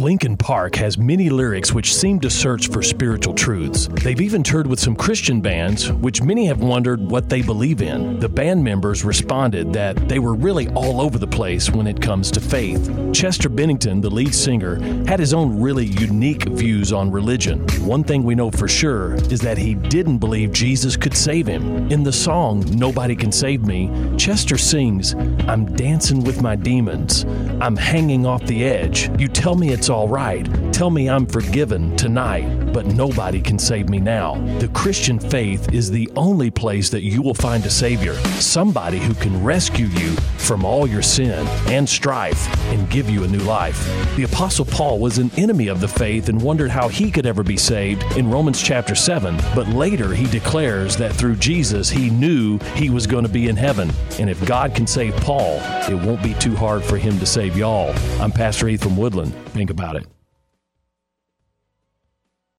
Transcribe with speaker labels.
Speaker 1: Linkin Park has many lyrics which seem to search for spiritual truths. They've even toured with some Christian bands, which many have wondered what they believe in. The band members responded that they were really all over the place when it comes to faith. Chester Bennington, the lead singer, had his own really unique views on religion. One thing we know for sure is that he didn't believe Jesus could save him. In the song Nobody Can Save Me, Chester sings, I'm dancing with my demons. I'm hanging off the edge. You tell me it's all right. Tell me I'm forgiven tonight, but nobody can save me now. The Christian faith is the only place that you will find a Savior, somebody who can rescue you from all your sin and strife and give you a new life. The Apostle Paul was an enemy of the faith and wondered how he could ever be saved in Romans chapter 7, but later he declares that through Jesus he knew he was going to be in heaven. And if God can save Paul, it won't be too hard for him to save y'all. I'm Pastor from Woodland. Think about it.